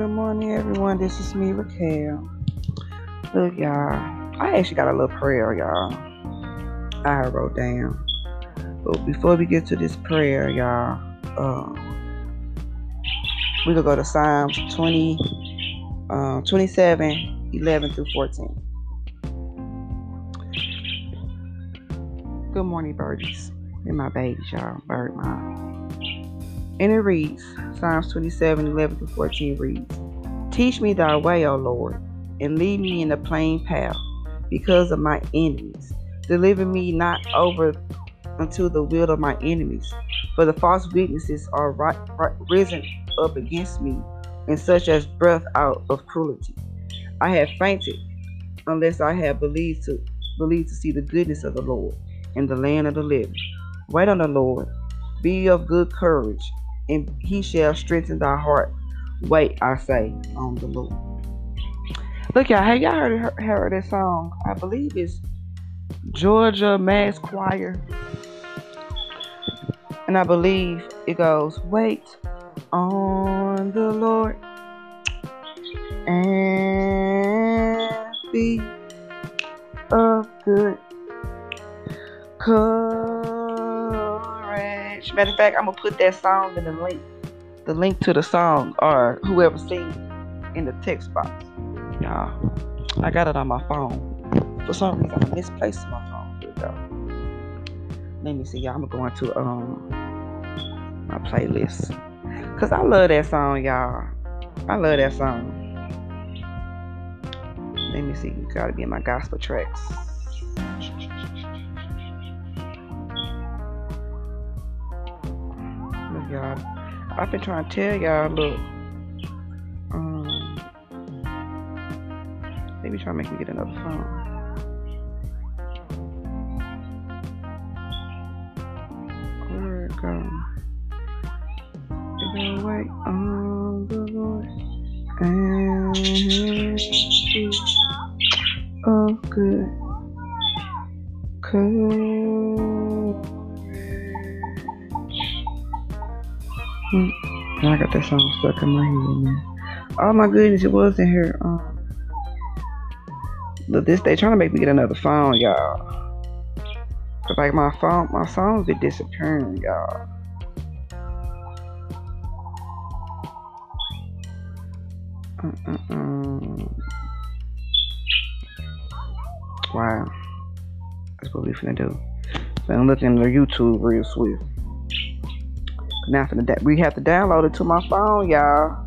Good morning, everyone. This is me, Raquel. Look, y'all. I actually got a little prayer, y'all. I wrote down. But before we get to this prayer, y'all, um, we gonna go to Psalms 20, uh, 27, 11 through 14. Good morning, birdies. And my babies, y'all. Bird mom. And it reads, Psalms 27, 11 through 14 reads, Teach me thy way, O Lord, and lead me in the plain path because of my enemies. Deliver me not over unto the will of my enemies, for the false witnesses are risen up against me, and such as breath out of cruelty. I have fainted unless I have believed to believe to see the goodness of the Lord in the land of the living. Wait on the Lord, be of good courage, and he shall strengthen thy heart. Wait, I say, on the Lord. Look, y'all, have y'all heard, heard this song? I believe it's Georgia Mass Choir. And I believe it goes, Wait on the Lord and be of good courage. Matter of fact, I'm gonna put that song in the link, the link to the song, or whoever sings in the text box. Y'all, I got it on my phone. For some reason, I misplaced my phone. Here go. Let me see, y'all. I'm going to um my playlist. Cause I love that song, y'all. I love that song. Let me see. You gotta be in my gospel tracks. I've been trying to tell y'all, look. Um, maybe try to make me get another phone. Where it go? It go wait on the stuck in my head, man. Oh my goodness, it was in here. Um, look, this they trying to make me get another phone, y'all. Cause like my phone, my songs be disappearing, y'all. Mm-mm-mm. Wow, that's what we finna do. So I'm looking at YouTube real swift. Now for the we have to download it to my phone, y'all.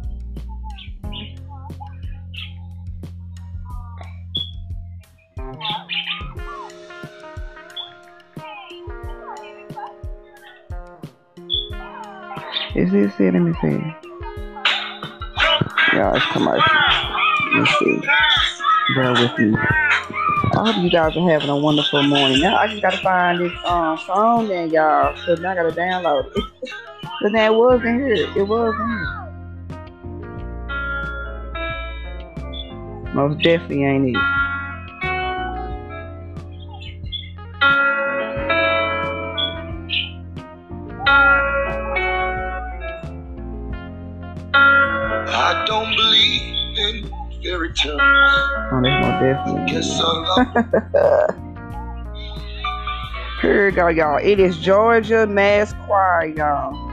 Is this it? Let me see. Y'all, it's commercial. Let me see. Bear with me. I hope you guys are having a wonderful morning. Now I just gotta find this um song then y'all. So now I gotta download it. Cause now it was in here. It was in here. Most definitely ain't it. I don't believe in fairy tales. Oh, that's most definitely. Ain't I love. Here we go, y'all. It is Georgia Mass Choir, y'all.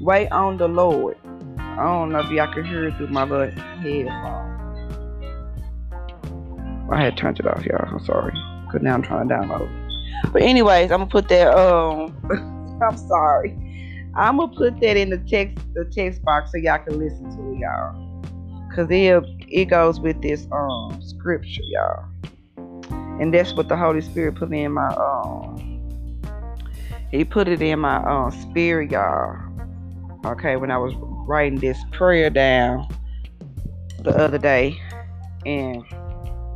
Wait on the Lord. I don't know if y'all can hear it through my little headphone. I had turned it off, y'all. I'm sorry. Cause now I'm trying to download. But anyways, I'm gonna put that. Um, I'm sorry. I'm gonna put that in the text, the text box, so y'all can listen to it, y'all. Cause it it goes with this um scripture, y'all. And that's what the Holy Spirit put me in my um. He put it in my um spirit, y'all. Okay, when I was writing this prayer down the other day, and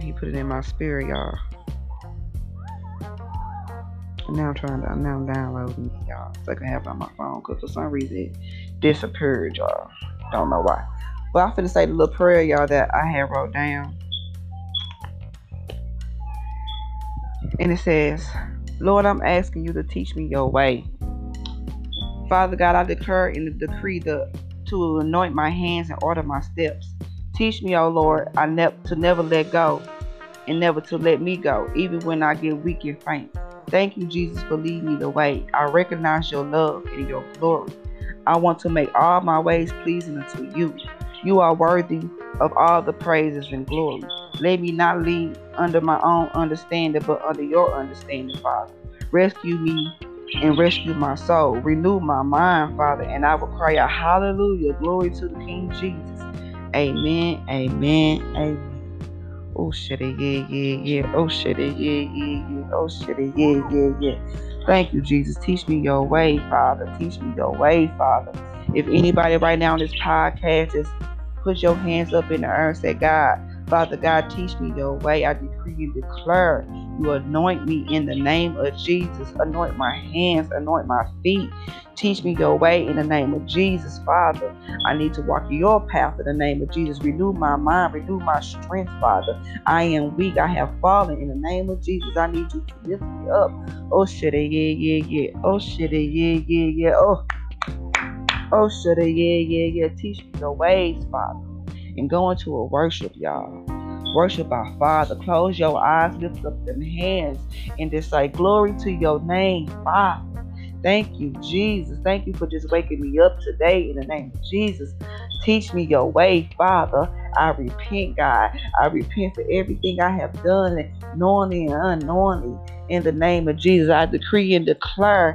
he put it in my spirit, y'all. And now I'm trying to now I'm downloading it, y'all. So I can have it on my phone because for some reason it disappeared, y'all. Don't know why. But I'm finna say the little prayer, y'all, that I had wrote down. And it says, Lord, I'm asking you to teach me your way. Father God, I declare the decree the to anoint my hands and order my steps. Teach me, O Lord, I ne- to never let go and never to let me go, even when I get weak and faint. Thank you, Jesus, for leading me the way. I recognize your love and your glory. I want to make all my ways pleasing unto you. You are worthy of all the praises and glory. Let me not lead under my own understanding, but under your understanding, Father. Rescue me and rescue my soul. Renew my mind, Father, and I will cry out, Hallelujah, glory to the King Jesus. Amen, amen, amen. Oh shit, yeah, yeah, yeah. Oh shit, yeah, yeah, yeah. Oh shit, yeah, yeah, yeah. Thank you, Jesus. Teach me your way, Father. Teach me your way, Father. If anybody right now on this podcast is put your hands up in the air and say, God, Father God, teach me your way. I decree and declare you anoint me in the name of Jesus. Anoint my hands, anoint my feet. Teach me your way in the name of Jesus, Father. I need to walk your path in the name of Jesus. Renew my mind, renew my strength, Father. I am weak. I have fallen in the name of Jesus. I need you to lift me up. Oh, shit, yeah, yeah, yeah. Oh, shit, yeah, yeah, yeah. Oh, oh, shit, yeah, yeah, yeah. Teach me your ways, Father. And go into a worship, y'all worship our Father. Close your eyes, lift up them hands, and just say, Glory to your name, Father. Thank you, Jesus. Thank you for just waking me up today in the name of Jesus. Teach me your way, Father. I repent, God. I repent for everything I have done, knowingly and unknowingly. In the name of Jesus, I decree and declare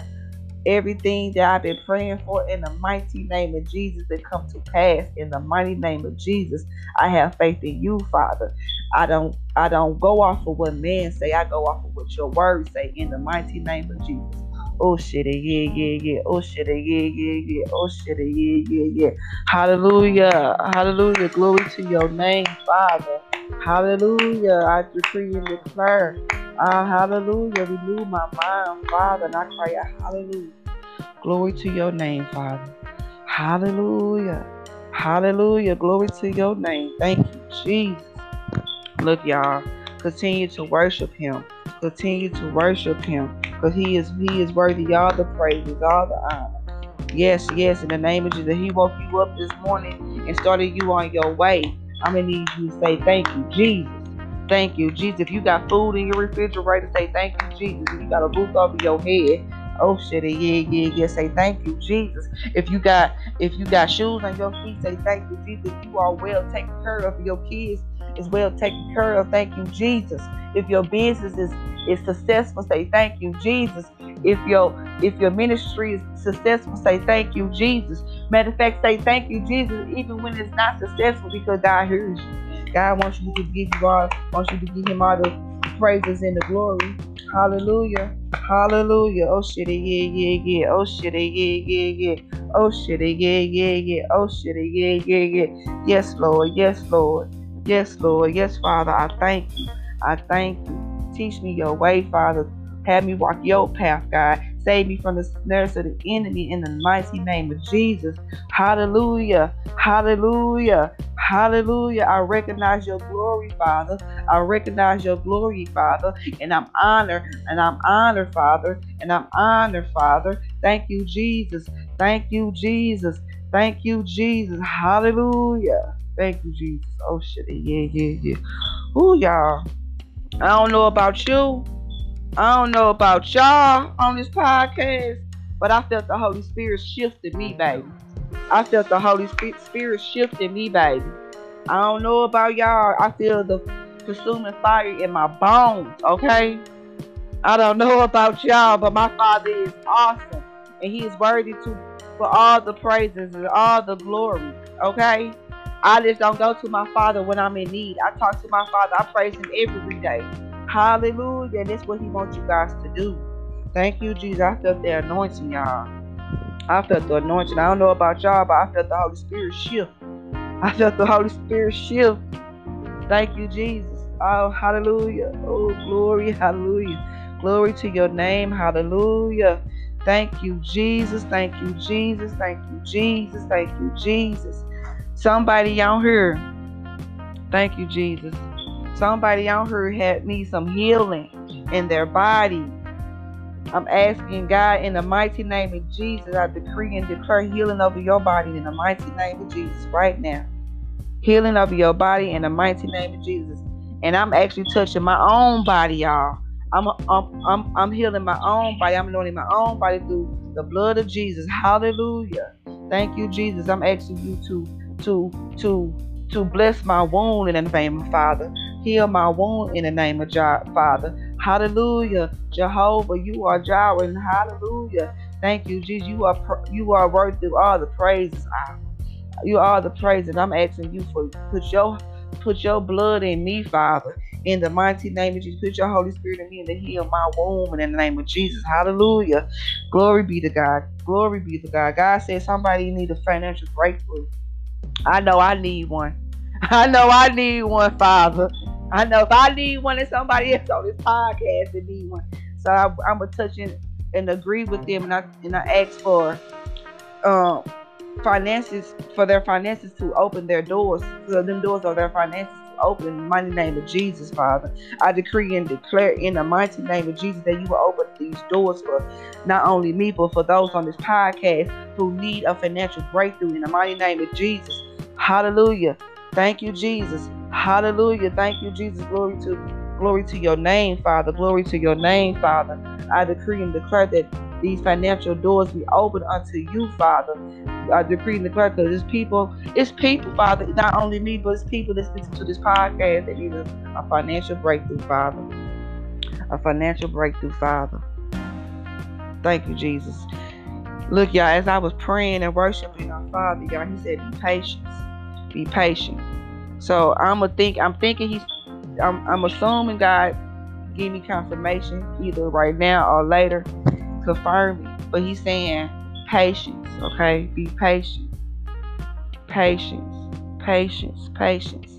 everything that I've been praying for in the mighty name of Jesus that come to pass in the mighty name of Jesus. I have faith in you, Father. I don't I don't go off of what men say. I go off of what your words say in the mighty name of Jesus. Oh shit, yeah, yeah, yeah. Oh shit, yeah, yeah, yeah. Oh shit, yeah, yeah, yeah. Hallelujah, hallelujah. Glory to your name, Father. Hallelujah. I decree and declare. Ah, hallelujah. Renew my mind, Father. And I cry out, hallelujah. Glory to your name, Father. Hallelujah. Hallelujah. Glory to your name. Thank you, Jesus. Look, y'all. Continue to worship him. Continue to worship him because he is he is worthy all the praises, all the honor. Yes, yes, in the name of Jesus. He woke you up this morning and started you on your way. I'm gonna need you to say thank you, Jesus. Thank you, Jesus. If you got food in your refrigerator, say thank you, Jesus. If you got a roof over your head, oh shit, yeah, yeah, yeah. Say thank you, Jesus. If you got if you got shoes on your feet, say thank you, Jesus. You are well taken care of, your kids is well taken care of. Thank you, Jesus. If your business is is successful, say thank you, Jesus. If your if your ministry is successful, say thank you, Jesus. Matter of fact, say thank you, Jesus, even when it's not successful, because God hears you. God wants you to give you wants you to give him all the praises and the glory. Hallelujah. Hallelujah. Oh shit, yeah, yeah, yeah. Oh shit, yeah, yeah, yeah. Oh shit, yeah, yeah, yeah. Oh shit, yeah, yeah, yeah. Yes, Lord. Yes, Lord. Yes, Lord. Yes, Father. I thank you. I thank you. Teach me your way, Father. Have me walk your path, God. Save me from the snares of the enemy in the mighty name of Jesus. Hallelujah. Hallelujah. Hallelujah. I recognize your glory, Father. I recognize your glory, Father. And I'm honored. And I'm honored, Father. And I'm honored, Father. Thank you, Jesus. Thank you, Jesus. Thank you, Jesus. Hallelujah. Thank you, Jesus. Oh shit. Yeah, yeah, yeah. Ooh, y'all. I don't know about you. I don't know about y'all on this podcast, but I felt the Holy Spirit shifted me, baby. I felt the Holy Spirit shifted me, baby. I don't know about y'all. I feel the consuming fire in my bones, okay? I don't know about y'all, but my Father is awesome. And He is worthy to for all the praises and all the glory, okay? I just don't go to my Father when I'm in need. I talk to my Father. I praise Him every day. Hallelujah. And that's what He wants you guys to do. Thank you, Jesus. I felt the anointing, y'all. I felt the anointing. I don't know about y'all, but I felt the Holy Spirit shift. I felt the Holy Spirit shift. Thank you, Jesus. Oh, hallelujah. Oh, glory. Hallelujah. Glory to your name. Hallelujah. Thank you, Jesus. Thank you, Jesus. Thank you, Jesus. Thank you, Jesus. Somebody out here, thank you, Jesus. Somebody out here had need some healing in their body. I'm asking God in the mighty name of Jesus, I decree and declare healing over your body in the mighty name of Jesus right now. Healing over your body in the mighty name of Jesus. And I'm actually touching my own body, y'all. I'm, I'm, I'm, I'm healing my own body. I'm anointing my own body through the blood of Jesus. Hallelujah. Thank you, Jesus. I'm asking you to to to to bless my wound in the name of Father. Heal my wound in the name of God, Father. Hallelujah. Jehovah, you are Jireh. And Hallelujah. Thank you, Jesus. You are you are worthy of all the praises. I, You are the praises. I'm asking you for put your put your blood in me, Father. In the mighty name of Jesus, put your Holy Spirit in me and to heal my womb in the name of Jesus. Hallelujah. Glory be to God. Glory be to God. God said somebody need a financial breakthrough. I know I need one. I know I need one, Father. I know if I need one, and somebody else on this podcast that need one. So I, am gonna touch in and agree with them, and I and I ask for um finances for their finances to open their doors. So them doors of their finances to open in the mighty name of Jesus, Father. I decree and declare in the mighty name of Jesus that you will open these doors for not only me, but for those on this podcast who need a financial breakthrough in the mighty name of Jesus. Hallelujah. Thank you, Jesus. Hallelujah. Thank you, Jesus. Glory to glory to your name, Father. Glory to your name, Father. I decree and declare that these financial doors be open unto you, Father. I decree and declare because it's people, it's people, Father, not only me, but it's people that listen to this podcast that need a financial breakthrough, Father. A financial breakthrough, Father. Thank you, Jesus. Look, y'all, as I was praying and worshiping our Father, y'all, He said, be patient. Be patient. So I'm a think I'm thinking he's I'm, I'm assuming God give me confirmation either right now or later, confirm me. But he's saying patience, okay? Be patient. Patience. Patience. Patience.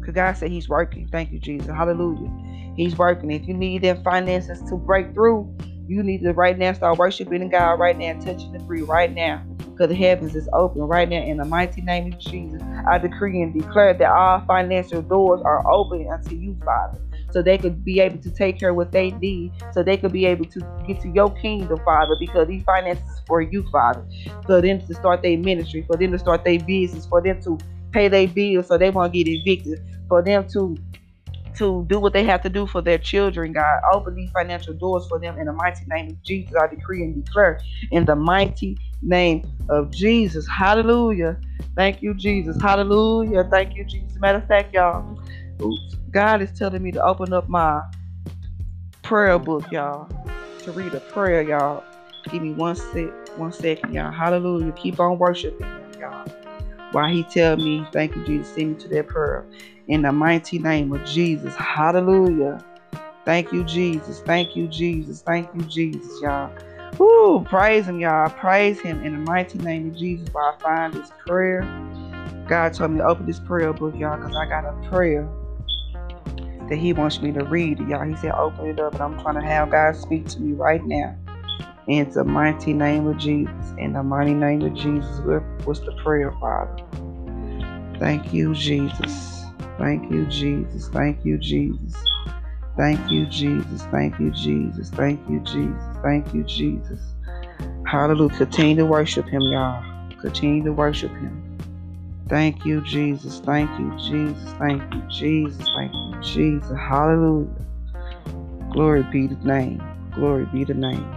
Because God said he's working. Thank you, Jesus. Hallelujah. He's working. If you need them finances to break through, you need to right now start worshiping God right now, touching the free right now because the heavens is open right now in the mighty name of Jesus. I decree and declare that all financial doors are open unto you, Father, so they could be able to take care of what they need, so they could be able to get to your kingdom, Father, because these finances for you, Father, for them to start their ministry, for them to start their business, for them to pay their bills so they won't get evicted, for them to to do what they have to do for their children, God. Open these financial doors for them in the mighty name of Jesus. I decree and declare in the mighty name of Jesus. Hallelujah. Thank you, Jesus. Hallelujah. Thank you, Jesus. Matter of fact, y'all, oops, God is telling me to open up my prayer book, y'all, to read a prayer, y'all. Give me one sec, one second, y'all. Hallelujah. Keep on worshiping, y'all. While He tell me, thank you, Jesus, send me to that prayer in the mighty name of Jesus. Hallelujah. Thank you, Jesus. Thank you, Jesus. Thank you, Jesus, y'all. Woo, praise him, y'all. Praise him in the mighty name of Jesus while I find this prayer. God told me to open this prayer book, y'all, because I got a prayer that he wants me to read, y'all. He said, open it up, and I'm trying to have God speak to me right now. In the mighty name of Jesus. In the mighty name of Jesus. What's the prayer, Father? Thank you, Jesus. Thank you, Jesus. Thank you, Jesus. Thank you, Jesus. Thank you, Jesus. Thank you, Jesus. Thank you, Jesus. Hallelujah. Continue to worship him, y'all. Continue to worship him. Thank you, Jesus. Thank you, Jesus. Thank you, Jesus. Thank you, Jesus. Hallelujah. Glory be the name. Glory be the name.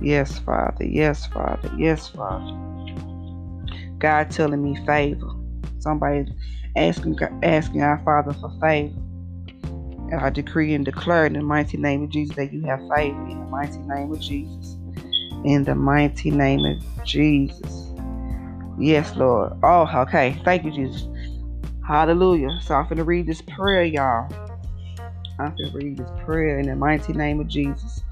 Yes, Father. Yes, Father. Yes, Father. God telling me favor. Somebody asking, asking our Father for favor. And I decree and declare in the mighty name of Jesus that you have favor in the mighty name of Jesus. In the mighty name of Jesus. Yes, Lord. Oh, okay. Thank you, Jesus. Hallelujah. So I'm going to read this prayer, y'all. I'm going to read this prayer in the mighty name of Jesus.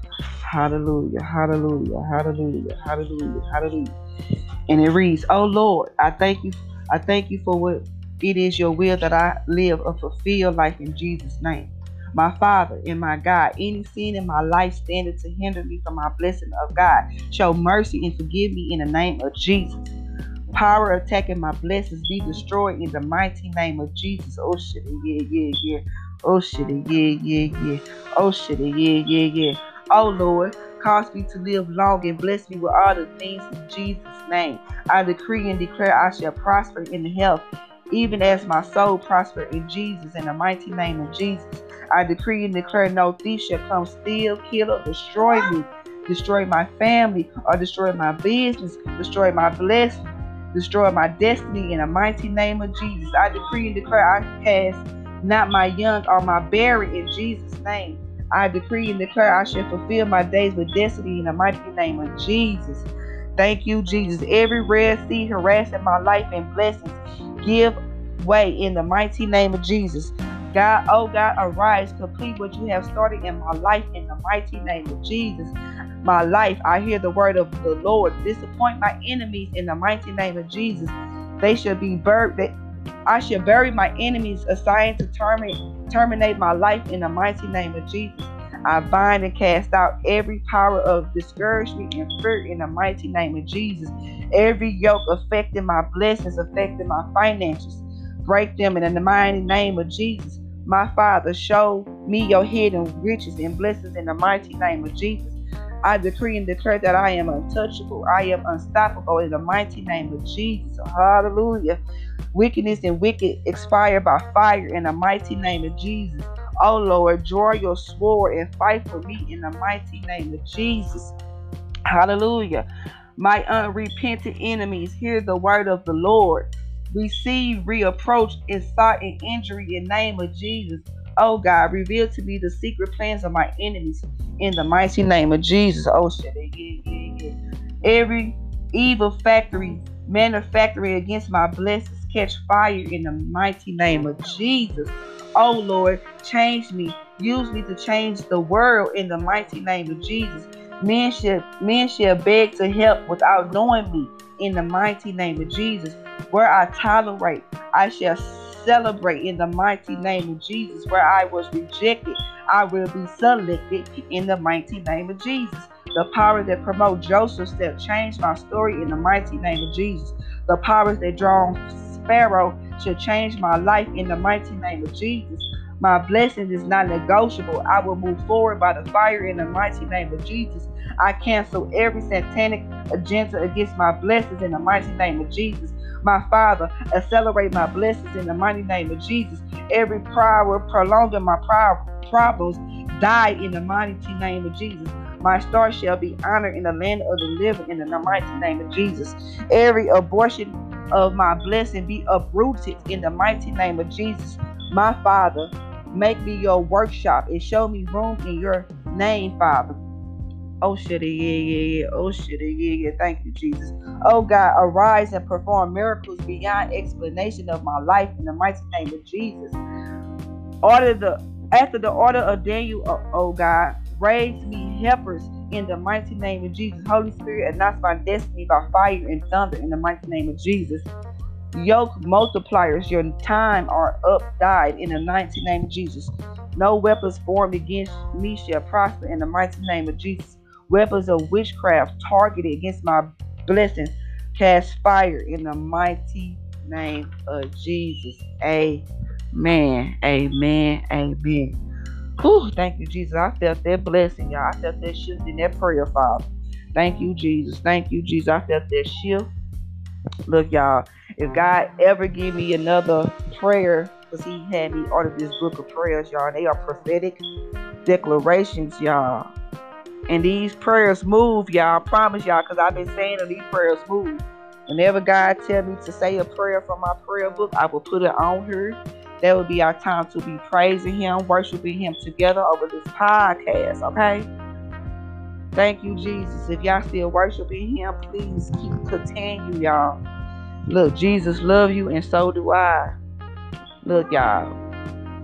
Hallelujah. Hallelujah. Hallelujah. Hallelujah. Hallelujah. And it reads, Oh Lord, I thank you. I thank you for what it is your will that I live a fulfilled life in Jesus' name. My Father and my God, any sin in my life standing to hinder me from my blessing of God, show mercy and forgive me in the name of Jesus. Power attacking my blessings be destroyed in the mighty name of Jesus. Oh shit, yeah, yeah, yeah. Oh shit, yeah, yeah, yeah. Oh shit, yeah, yeah, yeah. Oh Lord, Cause me to live long and bless me with all the things in Jesus' name. I decree and declare I shall prosper in health, even as my soul prosper in Jesus, in the mighty name of Jesus. I decree and declare no thief shall come steal, kill, or destroy me, destroy my family, or destroy my business, destroy my blessing, destroy my destiny in the mighty name of Jesus. I decree and declare I cast not my young or my barren in Jesus' name. I decree and declare I shall fulfill my days with destiny in the mighty name of Jesus. Thank you, Jesus. Every red sea harassing my life and blessings, give way in the mighty name of Jesus. God, oh God, arise, complete what you have started in my life in the mighty name of Jesus. My life, I hear the word of the Lord. Disappoint my enemies in the mighty name of Jesus. They shall be buried. I shall bury my enemies assigned to terminate, terminate my life in the mighty name of Jesus. I bind and cast out every power of discouragement and fear in the mighty name of Jesus. Every yoke affecting my blessings, affecting my finances, break them in the mighty name of Jesus. My Father, show me your hidden riches and blessings in the mighty name of Jesus. I decree and declare that I am untouchable. I am unstoppable in the mighty name of Jesus. Hallelujah. Wickedness and wicked expire by fire in the mighty name of Jesus. Oh Lord, draw your sword and fight for me in the mighty name of Jesus. Hallelujah. My unrepentant enemies, hear the word of the Lord. Receive reapproach, insult, and injury in name of Jesus. Oh God, reveal to me the secret plans of my enemies in the mighty name of Jesus. Oh shit, yeah, yeah, yeah. Every evil factory manufacturing against my blessings catch fire in the mighty name of Jesus. Oh Lord, change me. Use me to change the world in the mighty name of Jesus. Men shall, men shall beg to help without knowing me in the mighty name of Jesus. Where I tolerate, I shall celebrate in the mighty name of Jesus. Where I was rejected, I will be selected in the mighty name of Jesus. The power that promote Joseph's step change my story in the mighty name of Jesus. The powers that draw Pharaoh shall change my life in the mighty name of Jesus. My blessing is not negotiable. I will move forward by the fire in the mighty name of Jesus. I cancel every satanic agenda against my blessings in the mighty name of Jesus. My Father, accelerate my blessings in the mighty name of Jesus. Every power prolonging my problems die in the mighty name of Jesus. My star shall be honored in the land of the living in the mighty name of Jesus. Every abortion of my blessing be uprooted in the mighty name of Jesus. My Father, make me your workshop and show me room in your name, Father. Oh shit, yeah, yeah, yeah. Oh shit, yeah, yeah. Thank you, Jesus. Oh God, arise and perform miracles beyond explanation of my life in the mighty name of Jesus. Order the after the order of Daniel, oh, oh God, raise me helpers in the mighty name of Jesus. Holy Spirit, announce my destiny by fire and thunder in the mighty name of Jesus. Yoke multipliers, your time are up, died in the mighty name of Jesus. No weapons formed against me shall prosper in the mighty name of Jesus. Weapons of witchcraft targeted against my blessing cast fire in the mighty name of Jesus. Amen. Amen. Amen. Whew, thank you, Jesus. I felt that blessing, y'all. I felt that shift in that prayer, Father. Thank you, Jesus. Thank you, Jesus. I felt that shift. Look, y'all, if God ever give me another prayer, because he had me order this book of prayers, y'all, they are prophetic declarations, y'all. And these prayers move, y'all. I promise y'all, because I've been saying that these prayers move. Whenever God tell me to say a prayer from my prayer book, I will put it on here that would be our time to be praising Him, worshiping Him together over this podcast, okay? Thank you, Jesus. If y'all still worshiping Him, please keep continue, y'all. Look, Jesus love you, and so do I. Look, y'all.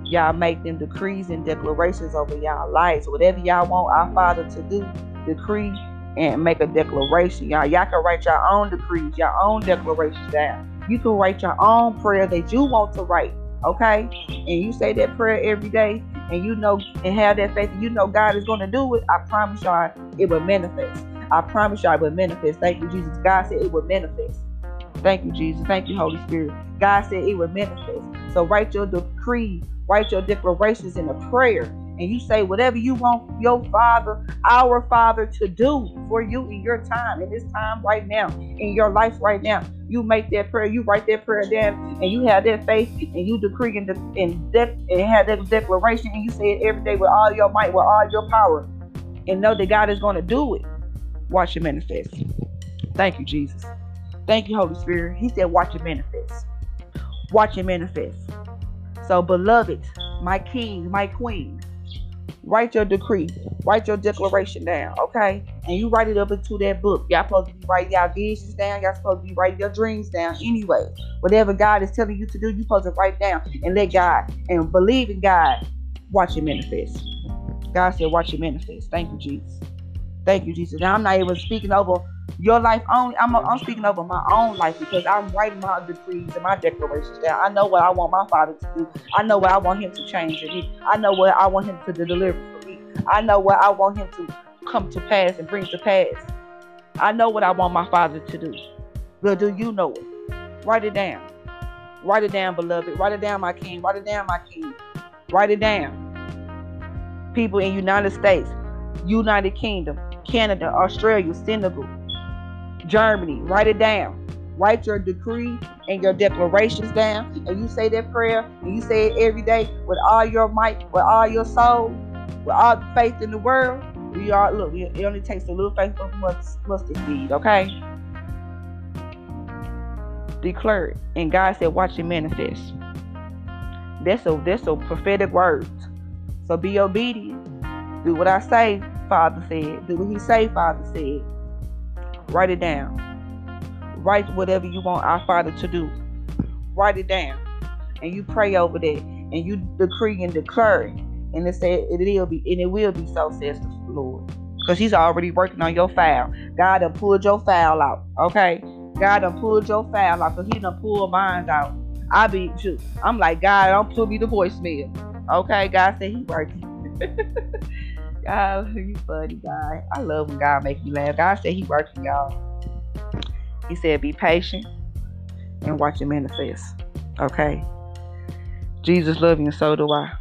Y'all make them decrees and declarations over y'all lives. Whatever y'all want our Father to do, decree and make a declaration. Y'all, y'all can write your own decrees, your own declarations down. You can write your own prayer that you want to write okay, and you say that prayer every day, and you know and have that faith, you know God is going to do it. I promise y'all, it will manifest. I promise y'all, it will manifest. Thank you, Jesus. God said it will manifest. Thank you, Jesus. Thank you, Holy Spirit. God said it will manifest. So write your decree, write your declarations in a prayer, and you say whatever you want your father, our father, to do for you in your time, in this time right now, in your life right now. You make that prayer, you write that prayer down, and you have that faith, and you decree and, de- and, de- and have that declaration, and you say it every day with all your might, with all your power, and know that God is going to do it. Watch it manifest. Thank you, Jesus. Thank you, Holy Spirit. He said, Watch it manifest. Watch it manifest. So, beloved, my king, my queen, write your decree, write your declaration down, okay? And you write it up into that book. Y'all supposed to be writing y'all visions down. Y'all supposed to be writing your dreams down anyway. Whatever God is telling you to do, you supposed to write down and let God and believe in God. Watch it manifest. God said, watch it manifest. Thank you, Jesus. Thank you, Jesus. Now I'm not even speaking over your life only. I'm, I'm speaking over my own life because I'm writing my decrees and my declarations down. I know what I want my father to do. I know what I want him to change in me. I know what I want him to deliver for me. I know what I want him to come to pass and bring to pass. I know what I want my father to do. But do you know it? Write it down. Write it down, beloved. Write it down, my king. Write it down, my king. Write it down. People in United States, United Kingdom, Canada, Australia, Senegal, Germany. Write it down. Write your decree and your declarations down. And you say that prayer and you say it every day with all your might, with all your soul, with all the faith in the world. We are look, it only takes a little faith of mustard seed, okay? Declare it. And God said, watch it manifest. That's a that's a prophetic word. So be obedient. Do what I say, Father said. Do what He say, Father said. Write it down. Write whatever you want our Father to do. Write it down. And you pray over that. And you decree and declare. And it said it will be and it will be so, says the Lord. Because he's already working on your file. God done pulled your file out. Okay? God done pulled your file out. Because he done pulled mine out. I be too. I'm like, God, don't pull me the voicemail. Okay, God said he working. God, you funny guy. I love when God make me laugh. God said he working, y'all. He said be patient and watch it manifest. Okay. Jesus love you and so do I.